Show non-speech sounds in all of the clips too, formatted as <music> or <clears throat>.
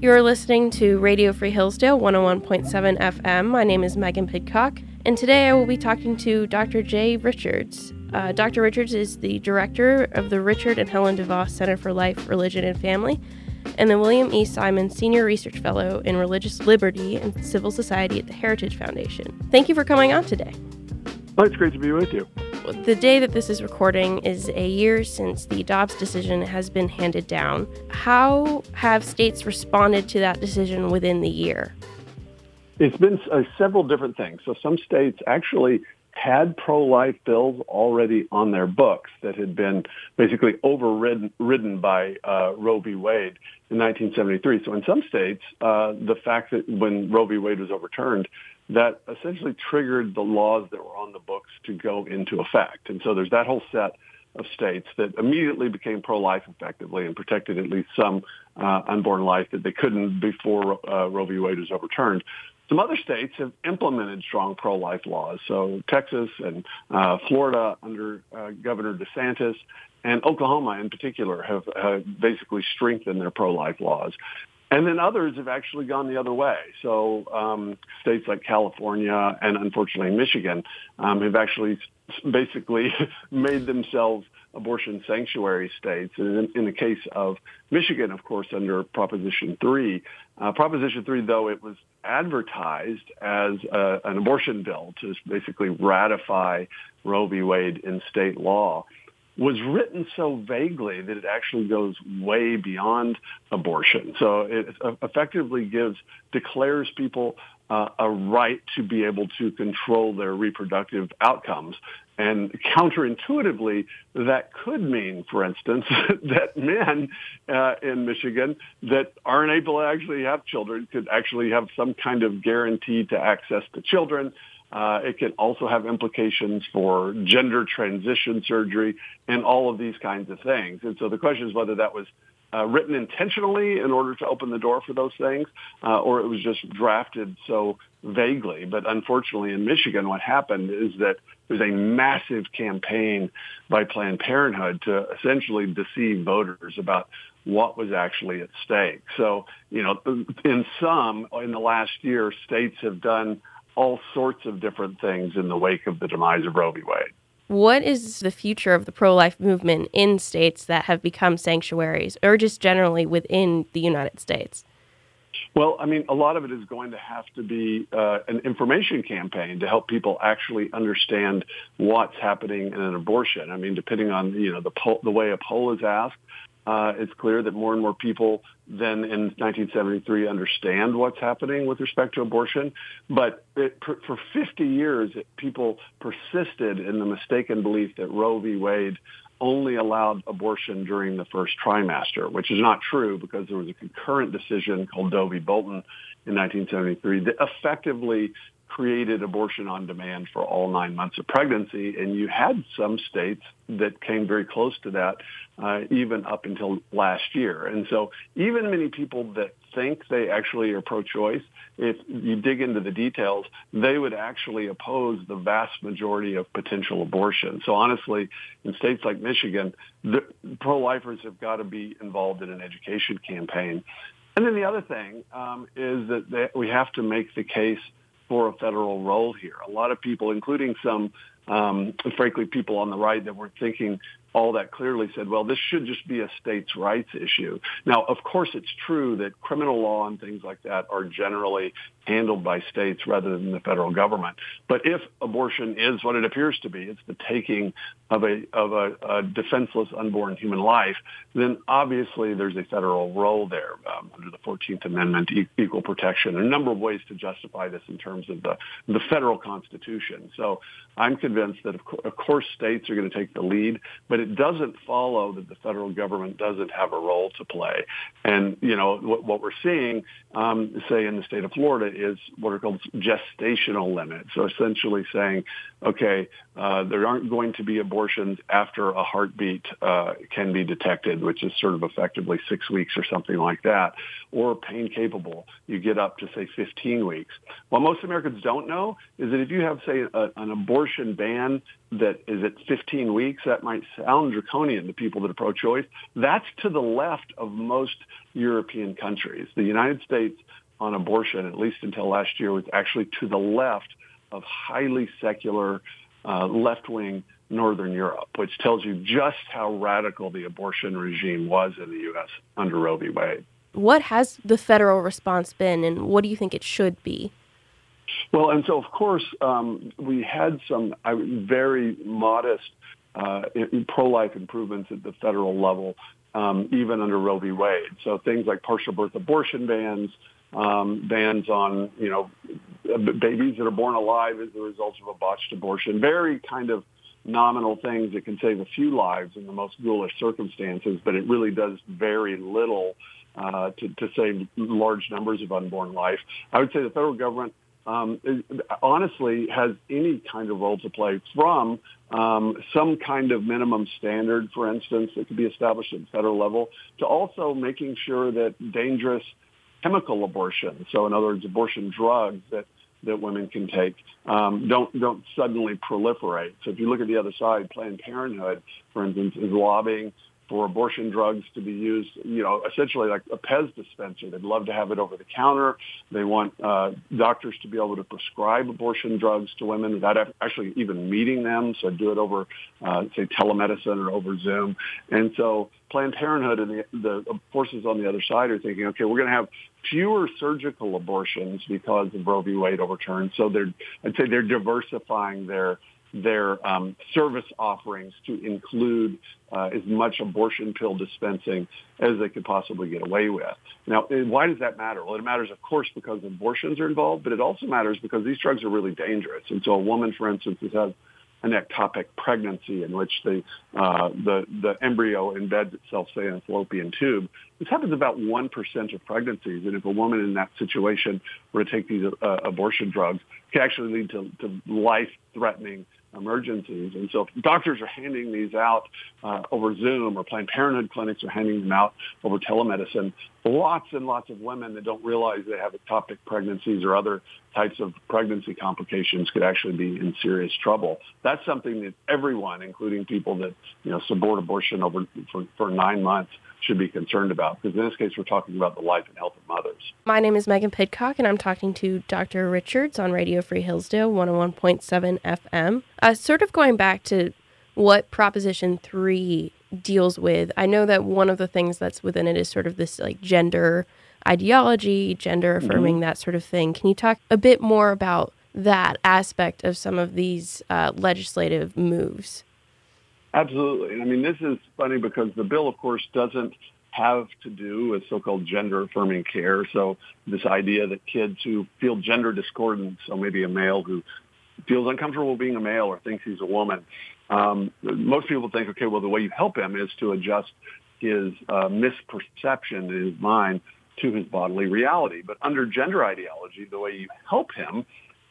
You're listening to Radio Free Hillsdale 101.7 FM. My name is Megan Pidcock, and today I will be talking to Dr. Jay Richards. Uh, Dr. Richards is the director of the Richard and Helen DeVos Center for Life, Religion, and Family, and the William E. Simon Senior Research Fellow in Religious Liberty and Civil Society at the Heritage Foundation. Thank you for coming on today. Well, it's great to be with you. The day that this is recording is a year since the Dobbs decision has been handed down. How have states responded to that decision within the year? It's been uh, several different things. So some states actually had pro-life bills already on their books that had been basically overridden by uh, Roe v. Wade in 1973. So in some states, uh, the fact that when Roe v. Wade was overturned, that essentially triggered the laws that were on the books to go into effect. And so there's that whole set of states that immediately became pro-life effectively and protected at least some uh, unborn life that they couldn't before uh, Roe v. Wade was overturned. Some other states have implemented strong pro-life laws. So Texas and uh, Florida under uh, Governor DeSantis and Oklahoma in particular have uh, basically strengthened their pro-life laws. And then others have actually gone the other way. So um, states like California and unfortunately Michigan um, have actually basically <laughs> made themselves abortion sanctuary states. And in, in, the case of Michigan, of course, under Proposition 3, uh, Proposition 3, though it was advertised as a, an abortion bill to basically ratify Roe v. Wade in state law, was written so vaguely that it actually goes way beyond abortion. So it effectively gives, declares people uh, a right to be able to control their reproductive outcomes. And counterintuitively, that could mean, for instance, <laughs> that men uh, in Michigan that aren't able to actually have children could actually have some kind of guarantee to access to children uh, it can also have implications for gender transition surgery and all of these kinds of things. And so the question is whether that was uh, written intentionally in order to open the door for those things, uh, or it was just drafted so vaguely. But unfortunately, in Michigan, what happened is that there's a massive campaign by Planned Parenthood to essentially deceive voters about what was actually at stake. So, you know, in some, in the last year, states have done all sorts of different things in the wake of the demise of Roe v. Wade. What is the future of the pro life movement in states that have become sanctuaries or just generally within the United States? Well, I mean, a lot of it is going to have to be uh, an information campaign to help people actually understand what's happening in an abortion. I mean, depending on you know the poll, the way a poll is asked, uh, it's clear that more and more people than in 1973 understand what's happening with respect to abortion. But it, for 50 years, people persisted in the mistaken belief that Roe v. Wade only allowed abortion during the first trimester, which is not true because there was a concurrent decision called Doe v. Bolton in 1973 that effectively created abortion on demand for all nine months of pregnancy. And you had some states that came very close to that, uh, even up until last year. And so even many people that think they actually are pro-choice, if you dig into the details, they would actually oppose the vast majority of potential abortion. So honestly, in states like Michigan, the pro-lifers have got to be involved in an education campaign. And then the other thing um, is that they, we have to make the case for a federal role here. A lot of people, including some, um, frankly, people on the right that were thinking all that clearly said, well, this should just be a states' rights issue. Now, of course, it's true that criminal law and things like that are generally handled by states rather than the federal government. But if abortion is what it appears to be, it's the taking of a of a, a defenseless unborn human life, then obviously there's a federal role there um, under the 14th Amendment, e- equal protection, a number of ways to justify this in terms of the the federal Constitution. So I'm convinced that of, co- of course states are going to take the lead, but it doesn't follow that the federal government doesn't have a role to play. And you know what, what we're seeing, um, say in the state of Florida is what are called gestational limits. So essentially saying, okay, uh, there aren't going to be abortions after a heartbeat uh, can be detected, which is sort of effectively six weeks or something like that, or pain capable. You get up to say 15 weeks. What most Americans don't know is that if you have, say, a, an abortion ban that is at 15 weeks. That might sound draconian to people that are pro-choice. That's to the left of most European countries. The United States on abortion, at least until last year, was actually to the left of highly secular, uh, left-wing Northern Europe, which tells you just how radical the abortion regime was in the U.S. under Roe v. Wade. What has the federal response been, and what do you think it should be? Well, and so of course um, we had some very modest uh, pro-life improvements at the federal level, um, even under Roe v. Wade. So things like partial birth abortion bans, um, bans on you know babies that are born alive as a result of a botched abortion. Very kind of nominal things that can save a few lives in the most ghoulish circumstances, but it really does very little uh, to, to save large numbers of unborn life. I would say the federal government um, honestly has any kind of role to play from um, some kind of minimum standard, for instance, that could be established at federal level, to also making sure that dangerous chemical abortion, so in other words, abortion drugs that that women can take um, don't don't suddenly proliferate. So if you look at the other side, Planned Parenthood, for instance, is lobbying for abortion drugs to be used, you know, essentially like a Pez dispenser. They'd love to have it over the counter. They want uh, doctors to be able to prescribe abortion drugs to women without actually even meeting them. So do it over, uh, say, telemedicine or over Zoom. And so Planned Parenthood and the, the forces on the other side are thinking, okay, we're going to have fewer surgical abortions because of Roe v. Wade overturned. So they're, I'd say they're diversifying their their um, service offerings to include uh, as much abortion pill dispensing as they could possibly get away with. Now, why does that matter? Well, it matters, of course, because abortions are involved, but it also matters because these drugs are really dangerous. And so a woman, for instance, has had an ectopic pregnancy in which the uh, the the embryo embeds itself, say, in a fallopian tube. This happens about one percent of pregnancies, and if a woman in that situation were to take these uh, abortion drugs, it can actually lead to, to life-threatening emergencies. And so doctors are handing these out uh, over Zoom or Planned Parenthood clinics are handing them out over telemedicine. Lots and lots of women that don't realize they have ectopic pregnancies or other types of pregnancy complications could actually be in serious trouble. That's something that everyone, including people that, you know, support abortion over for, for nine months, should be concerned about because in this case we're talking about the life and health of mothers. My name is Megan Pidcock and I'm talking to Dr. Richards on Radio Free Hillsdale 101.7 FM. Uh, sort of going back to what Proposition 3 deals with, I know that one of the things that's within it is sort of this like gender ideology, gender affirming, mm-hmm. that sort of thing. Can you talk a bit more about that aspect of some of these uh, legislative moves? Absolutely. I mean, this is funny because the bill, of course, doesn't have to do with so-called gender affirming care. So this idea that kids who feel gender discordant, so maybe a male who feels uncomfortable being a male or thinks he's a woman, um, most people think, okay, well, the way you help him is to adjust his uh, misperception in his mind to his bodily reality. But under gender ideology, the way you help him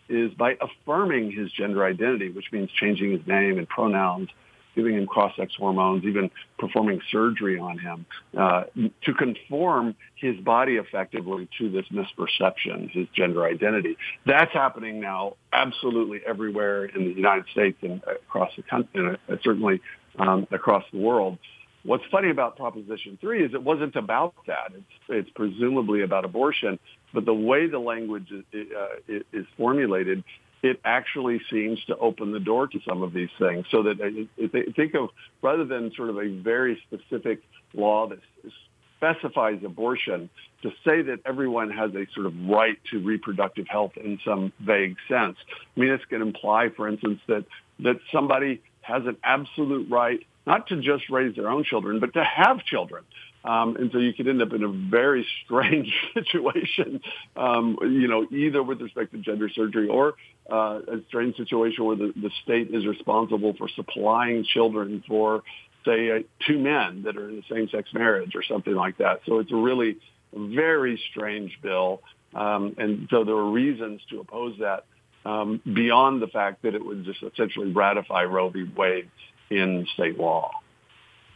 is by affirming his gender identity, which means changing his name and pronouns giving him cross-sex hormones, even performing surgery on him uh, to conform his body effectively to this misperception, his gender identity. That's happening now absolutely everywhere in the United States and across the country, and certainly um, across the world. What's funny about Proposition 3 is it wasn't about that. It's, it's presumably about abortion, but the way the language is, uh, is formulated it actually seems to open the door to some of these things. So that uh, think of rather than sort of a very specific law that specifies abortion, to say that everyone has a sort of right to reproductive health in some vague sense. I mean, this can imply, for instance, that that somebody has an absolute right not to just raise their own children, but to have children. Um, and so you could end up in a very <laughs> strange <laughs> situation, um, you know, either with respect to gender surgery or uh, a strange situation where the, the state is responsible for supplying children for, say, uh, two men that are in a same-sex marriage or something like that. So it's a really very strange bill. Um, and so there were reasons to oppose that um, beyond the fact that it would just essentially ratify Roe v. Wade in state law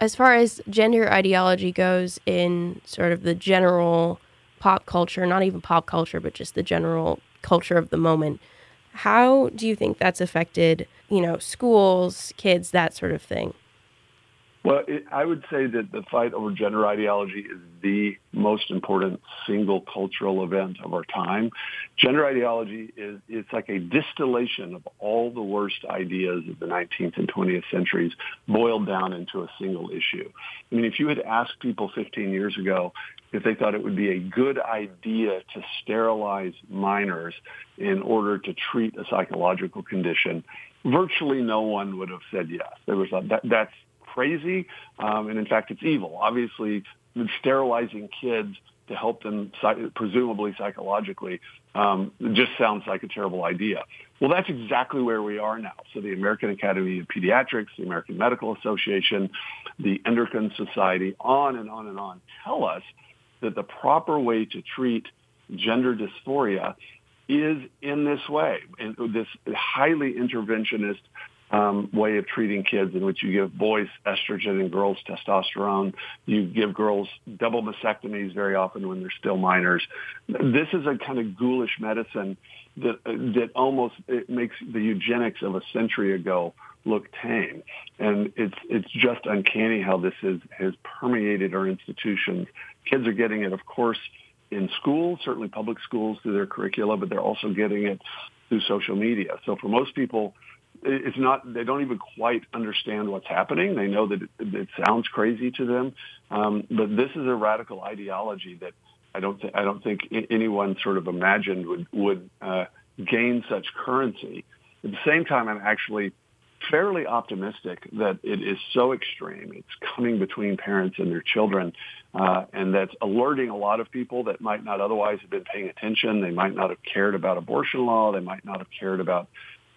as far as gender ideology goes in sort of the general pop culture, not even pop culture, but just the general culture of the moment, How do you think that's affected, you know, schools, kids, that sort of thing? Well, it, I would say that the fight over gender ideology is the most important single cultural event of our time. Gender ideology is it's like a distillation of all the worst ideas of the 19th and 20th centuries boiled down into a single issue. I mean, if you had asked people 15 years ago if they thought it would be a good idea to sterilize minors in order to treat a psychological condition, virtually no one would have said yes. There was that, that's crazy, um, and in fact, it's evil. Obviously, sterilizing kids to help them presumably psychologically um, just sounds like a terrible idea. Well, that's exactly where we are now. So the American Academy of Pediatrics, the American Medical Association, the Endocrine Society, on and on and on, tell us that the proper way to treat gender dysphoria is in this way, in this highly interventionist um, way of treating kids in which you give boys estrogen and girls testosterone. You give girls double mastectomies very often when they're still minors. This is a kind of ghoulish medicine that that almost it makes the eugenics of a century ago look tame. And it's it's just uncanny how this is, has permeated our institutions. Kids are getting it, of course, in school, certainly public schools through their curricula, but they're also getting it through social media. So for most people, it's not they don't even quite understand what's happening. They know that it, it sounds crazy to them. Um, but this is a radical ideology that i don't th- i don't think anyone sort of imagined would would uh, gain such currency. At the same time i'm actually fairly optimistic that it is so extreme. It's coming between parents and their children uh, and that's alerting a lot of people that might not otherwise have been paying attention. They might not have cared about abortion law. They might not have cared about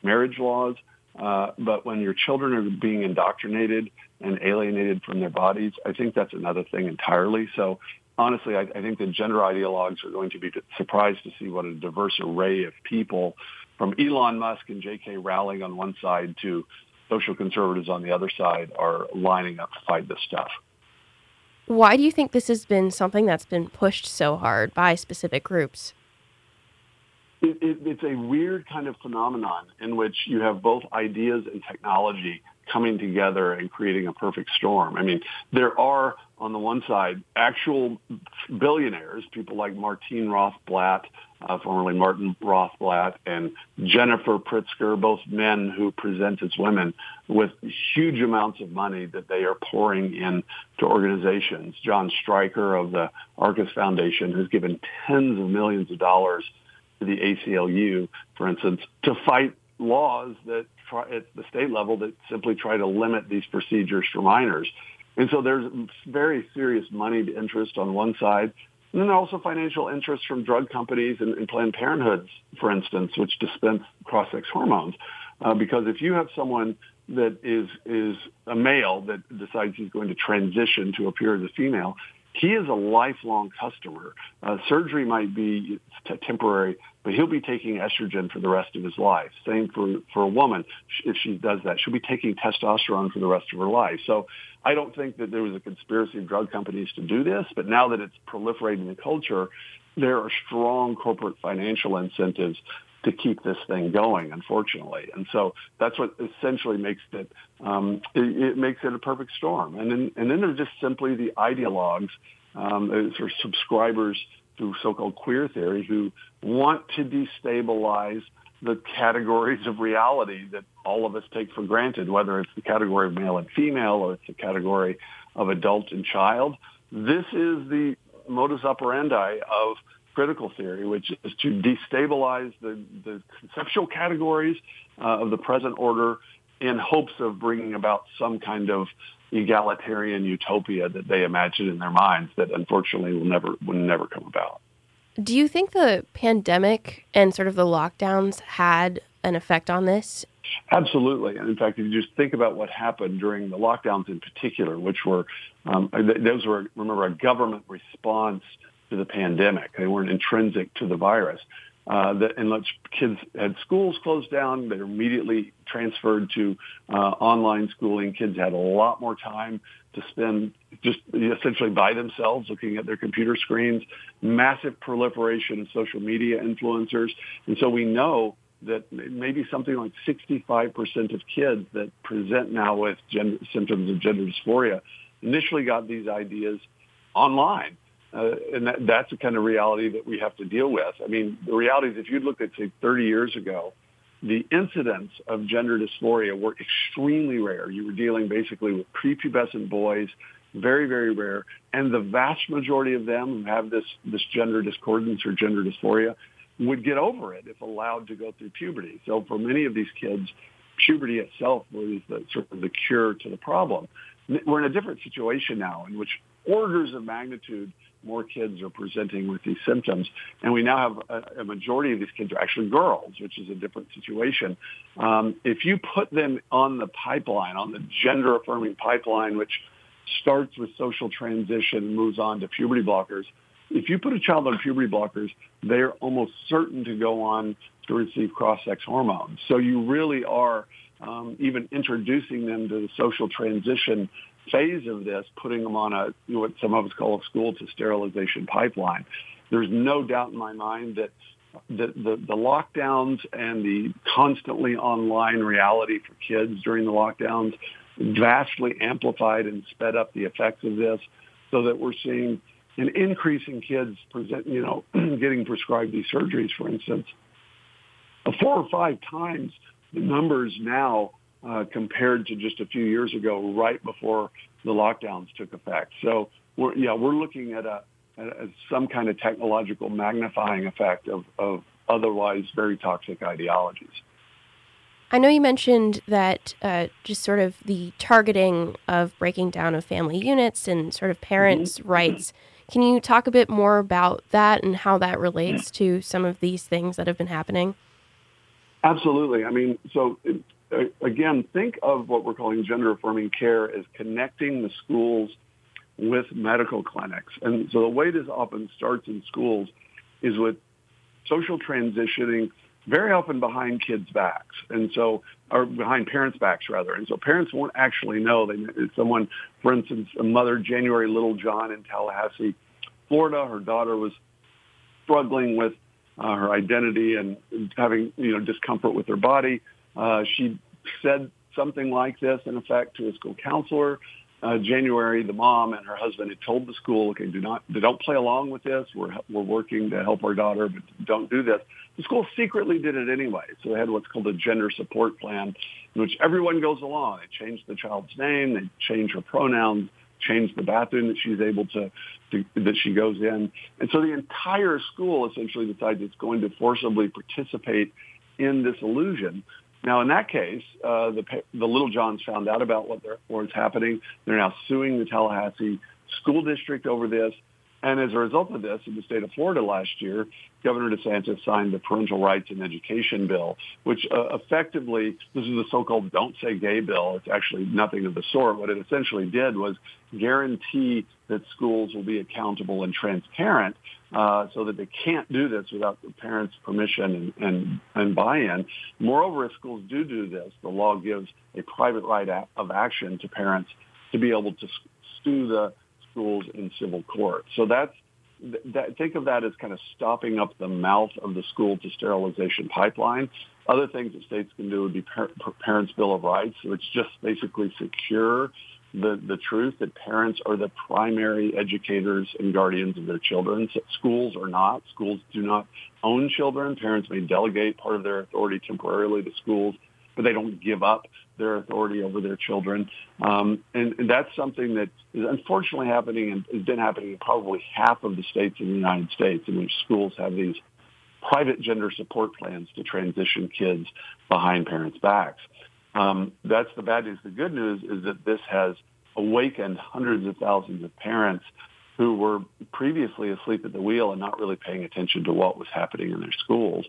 marriage laws. Uh, but when your children are being indoctrinated and alienated from their bodies, I think that's another thing entirely. So honestly, I, I think the gender ideologues are going to be surprised to see what a diverse array of people from Elon Musk and J.K. Rowling on one side to social conservatives on the other side are lining up to fight this stuff. Why do you think this has been something that's been pushed so hard by specific groups? it, it, it's a weird kind of phenomenon in which you have both ideas and technology coming together and creating a perfect storm. I mean, there are on the one side actual billionaires, people like Martine Rothblatt, uh, formerly Martin Rothblatt, and Jennifer Pritzker, both men who present as women, with huge amounts of money that they are pouring in to organizations. Jon Stryker of the Arcus Foundation has given tens of millions of dollars to the ACLU, for instance, to fight laws that try at the state level that simply try to limit these procedures for minors. And so there's very serious moneyed interest on one side. And then also financial interest from drug companies and, and Planned Parenthoods, for instance, which dispense cross-sex hormones. Uh, because if you have someone that is is a male that decides he's going to transition to appear as a female, he is a lifelong customer. Uh, surgery might be temporary, but he'll be taking estrogen for the rest of his life. Same for, for a woman. If she does that, she'll be taking testosterone for the rest of her life. So I don't think that there was a conspiracy of drug companies to do this, but now that it's proliferating in the culture, there are strong corporate financial incentives to keep this thing going, unfortunately. And so that's what essentially makes it, um, it, it, makes it a perfect storm. And then, and then there's just simply the ideologues, um, of subscribers to so-called queer theory who want to destabilize the categories of reality that all of us take for granted, whether it's the category of male and female or it's the category of adult and child. This is the modus operandi of critical theory, which is to destabilize the, the conceptual categories uh, of the present order in hopes of bringing about some kind of egalitarian utopia that they imagine in their minds that unfortunately will never will never come about. Do you think the pandemic and sort of the lockdowns had an effect on this? Absolutely. And in fact, if you just think about what happened during the lockdowns in particular, which were, um, those were, remember, a government response to the pandemic. They weren't intrinsic to the virus. Uh, that unless kids had schools closed down, they were immediately transferred to uh, online schooling. Kids had a lot more time to spend just essentially by themselves looking at their computer screens, massive proliferation of social media influencers. And so we know that maybe something like 65% of kids that present now with gender, symptoms of gender dysphoria initially got these ideas online. Uh, and that, that's the kind of reality that we have to deal with. I mean, the reality is if you looked at, say, 30 years ago, the incidence of gender dysphoria were extremely rare. You were dealing basically with prepubescent boys, very, very rare. And the vast majority of them who have this, this gender discordance or gender dysphoria would get over it if allowed to go through puberty. So for many of these kids, puberty itself was the, sort of the cure to the problem. We're in a different situation now in which orders of magnitude more kids are presenting with these symptoms. And we now have a, a majority of these kids are actually girls, which is a different situation. Um, if you put them on the pipeline, on the gender affirming pipeline, which starts with social transition, and moves on to puberty blockers, if you put a child on puberty blockers, they're almost certain to go on to receive cross-sex hormones. So you really are um, even introducing them to the social transition phase of this, putting them on a what some of us call a school to sterilization pipeline. There's no doubt in my mind that the, the, the lockdowns and the constantly online reality for kids during the lockdowns vastly amplified and sped up the effects of this so that we're seeing an increase in kids present, you know, <clears throat> getting prescribed these surgeries, for instance, four or five times the numbers now uh, compared to just a few years ago, right before the lockdowns took effect. So, we're, yeah, we're looking at a at some kind of technological magnifying effect of, of otherwise very toxic ideologies. I know you mentioned that uh, just sort of the targeting of breaking down of family units and sort of parents' mm-hmm. rights. Can you talk a bit more about that and how that relates to some of these things that have been happening? Absolutely. I mean, so again, think of what we're calling gender affirming care as connecting the schools with medical clinics. And so the way this often starts in schools is with social transitioning very often behind kids' backs, and so or behind parents' backs rather. And so parents won't actually know. They someone, for instance, a mother, January Littlejohn in Tallahassee, Florida. Her daughter was struggling with uh, her identity and having you know discomfort with her body. Uh, she said something like this, in effect, to a school counselor. Uh, January, the mom and her husband had told the school, "Okay, do not, don't play along with this. We're we're working to help our daughter, but don't do this." The school secretly did it anyway. So they had what's called a gender support plan, in which everyone goes along. They change the child's name, they change her pronouns, change the bathroom that she's able to, to, that she goes in. And so the entire school essentially decides it's going to forcibly participate in this illusion. Now, in that case, uh, the, the Littlejohns found out about what was happening. They're now suing the Tallahassee school district over this. And as a result of this, in the state of Florida last year, Governor DeSantis signed the Parental Rights in Education bill, which uh, effectively, this is the so-called Don't Say Gay bill. It's actually nothing of the sort. What it essentially did was guarantee that schools will be accountable and transparent uh, so that they can't do this without the parents' permission and, and, and buy-in. Moreover, if schools do do this, the law gives a private right of action to parents to be able to sue the schools in civil court. So that's that, think of that as kind of stopping up the mouth of the school to sterilization pipeline. Other things that states can do would be par- Parents' Bill of Rights, which just basically secure the, the truth that parents are the primary educators and guardians of their children. Schools are not. Schools do not own children. Parents may delegate part of their authority temporarily to schools but they don't give up their authority over their children. Um, and, and, that's something that is unfortunately happening and has been happening in probably half of the states in the United States in which schools have these private gender support plans to transition kids behind parents' backs. Um, that's the bad news. The good news is that this has awakened hundreds of thousands of parents who were previously asleep at the wheel and not really paying attention to what was happening in their schools.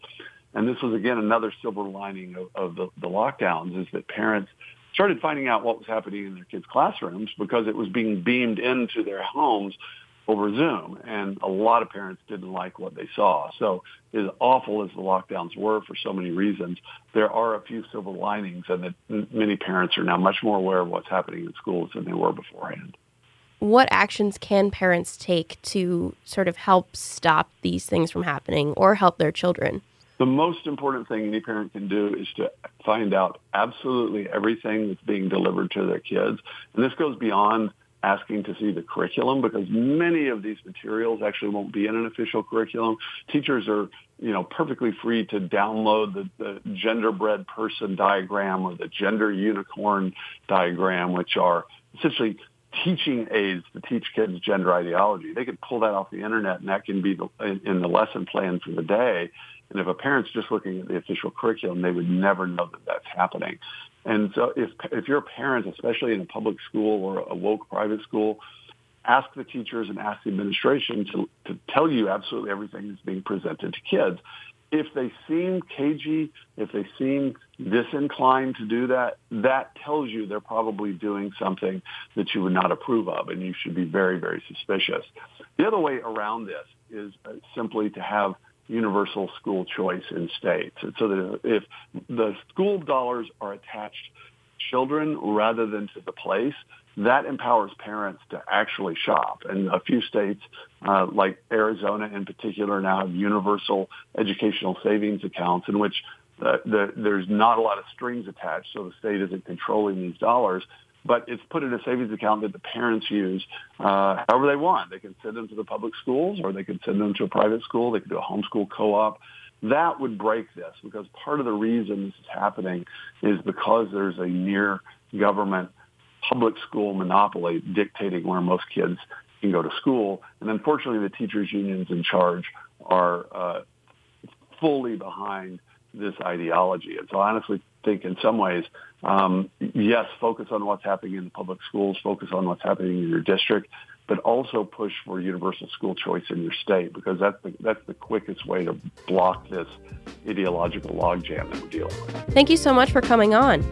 And this was again another silver lining of, of the, the lockdowns is that parents started finding out what was happening in their kids' classrooms because it was being beamed into their homes over Zoom. And a lot of parents didn't like what they saw. So as awful as the lockdowns were for so many reasons, there are a few silver linings and that many parents are now much more aware of what's happening in schools than they were beforehand. What actions can parents take to sort of help stop these things from happening or help their children? The most important thing any parent can do is to find out absolutely everything that's being delivered to their kids. And this goes beyond asking to see the curriculum because many of these materials actually won't be in an official curriculum. Teachers are, you know, perfectly free to download the, the genderbread person diagram or the gender unicorn diagram, which are essentially teaching aids to teach kids gender ideology. They can pull that off the internet and that can be the, in, in the lesson plan for the day. And if a parent's just looking at the official curriculum, they would never know that that's happening. And so if, if you're a parent, especially in a public school or a woke private school, ask the teachers and ask the administration to, to tell you absolutely everything that's being presented to kids. If they seem cagey, if they seem disinclined to do that, that tells you they're probably doing something that you would not approve of, and you should be very, very suspicious. The other way around this is uh, simply to have universal school choice in states. And so that if the school dollars are attached to children rather than to the place, that empowers parents to actually shop. And a few states, uh, like Arizona in particular, now have universal educational savings accounts in which uh, the, there's not a lot of strings attached, so the state isn't controlling these dollars but it's put in a savings account that the parents use uh, however they want. They can send them to the public schools or they can send them to a private school. They can do a homeschool co-op. That would break this because part of the reason this is happening is because there's a near government public school monopoly dictating where most kids can go to school. And unfortunately, the teachers unions in charge are uh, fully behind this ideology. And so I honestly think in some ways, um, yes, focus on what's happening in the public schools, focus on what's happening in your district, but also push for universal school choice in your state because that's the, that's the quickest way to block this ideological logjam that we're dealing with. Thank you so much for coming on.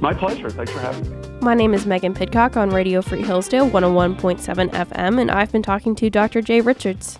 My pleasure. Thanks for having me. My name is Megan Pidcock on Radio Free Hillsdale 101.7 FM, and I've been talking to Dr. Jay Richards.